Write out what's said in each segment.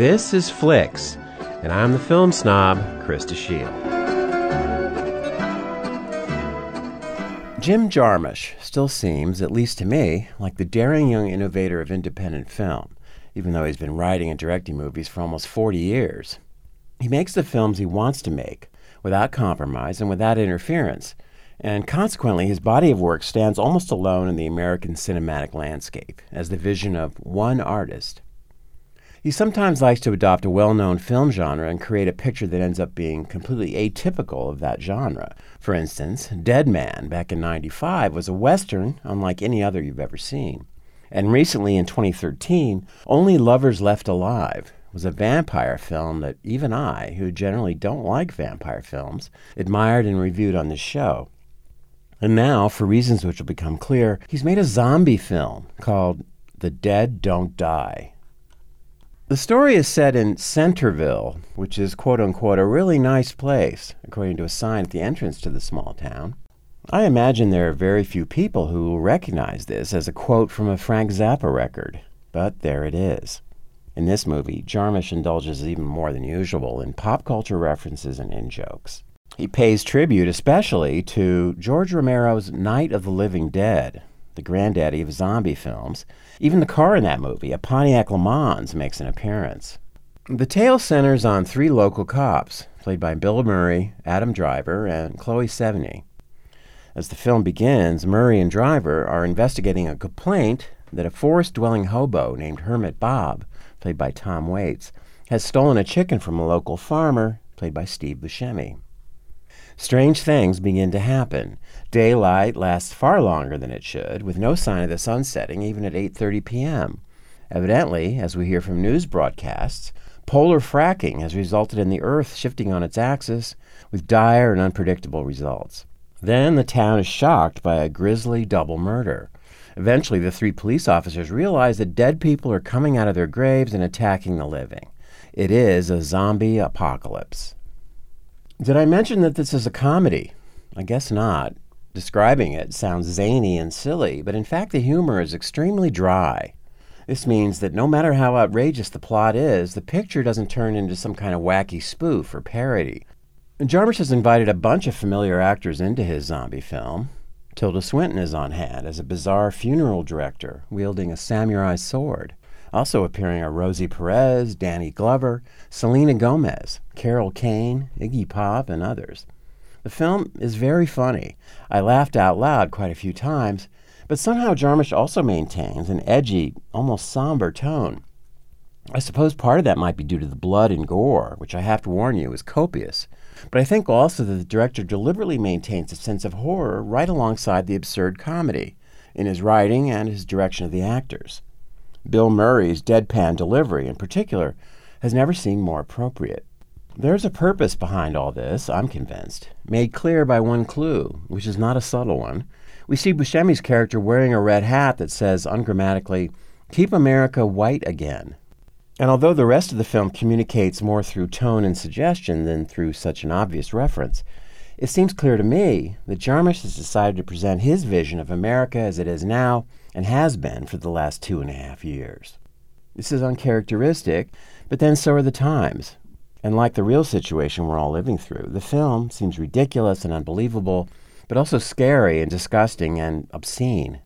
This is Flicks, and I'm the film snob, Krista Shield. Jim Jarmusch still seems, at least to me, like the daring young innovator of independent film, even though he's been writing and directing movies for almost 40 years. He makes the films he wants to make, without compromise and without interference, and consequently, his body of work stands almost alone in the American cinematic landscape as the vision of one artist. He sometimes likes to adopt a well known film genre and create a picture that ends up being completely atypical of that genre. For instance, Dead Man, back in 95, was a Western unlike any other you've ever seen. And recently, in 2013, Only Lovers Left Alive was a vampire film that even I, who generally don't like vampire films, admired and reviewed on this show. And now, for reasons which will become clear, he's made a zombie film called The Dead Don't Die. The story is set in Centerville, which is quote unquote a really nice place, according to a sign at the entrance to the small town. I imagine there are very few people who will recognize this as a quote from a Frank Zappa record, but there it is. In this movie, Jarmusch indulges even more than usual in pop culture references and in jokes. He pays tribute especially to George Romero's Night of the Living Dead, the granddaddy of zombie films. Even the car in that movie, a Pontiac Le Mans, makes an appearance. The tale centers on three local cops, played by Bill Murray, Adam Driver, and Chloe Sevigny. As the film begins, Murray and Driver are investigating a complaint that a forest dwelling hobo named Hermit Bob, played by Tom Waits, has stolen a chicken from a local farmer, played by Steve Buscemi. Strange things begin to happen. Daylight lasts far longer than it should, with no sign of the sun setting even at 8:30 p.m. Evidently, as we hear from news broadcasts, polar fracking has resulted in the Earth shifting on its axis with dire and unpredictable results. Then the town is shocked by a grisly double murder. Eventually, the three police officers realize that dead people are coming out of their graves and attacking the living. It is a zombie apocalypse. Did I mention that this is a comedy? I guess not. Describing it sounds zany and silly, but in fact, the humor is extremely dry. This means that no matter how outrageous the plot is, the picture doesn't turn into some kind of wacky spoof or parody. And Jarmusch has invited a bunch of familiar actors into his zombie film. Tilda Swinton is on hand as a bizarre funeral director wielding a samurai sword. Also appearing are Rosie Perez, Danny Glover, Selena Gomez, Carol Kane, Iggy Pop, and others. The film is very funny. I laughed out loud quite a few times, but somehow Jarmusch also maintains an edgy, almost somber tone. I suppose part of that might be due to the blood and gore, which I have to warn you is copious. But I think also that the director deliberately maintains a sense of horror right alongside the absurd comedy in his writing and his direction of the actors. Bill Murray's deadpan delivery, in particular, has never seemed more appropriate. There's a purpose behind all this, I'm convinced, made clear by one clue, which is not a subtle one. We see Buscemi's character wearing a red hat that says ungrammatically, Keep America white again. And although the rest of the film communicates more through tone and suggestion than through such an obvious reference, it seems clear to me that Jarmusch has decided to present his vision of America as it is now and has been for the last two and a half years. This is uncharacteristic, but then so are the times. And like the real situation we're all living through, the film seems ridiculous and unbelievable, but also scary and disgusting and obscene.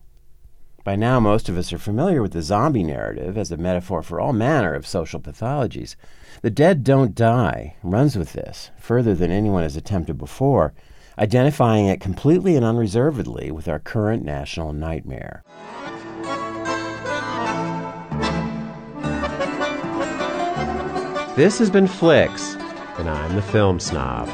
By now, most of us are familiar with the zombie narrative as a metaphor for all manner of social pathologies. The Dead Don't Die runs with this further than anyone has attempted before, identifying it completely and unreservedly with our current national nightmare. This has been Flicks, and I'm the film snob.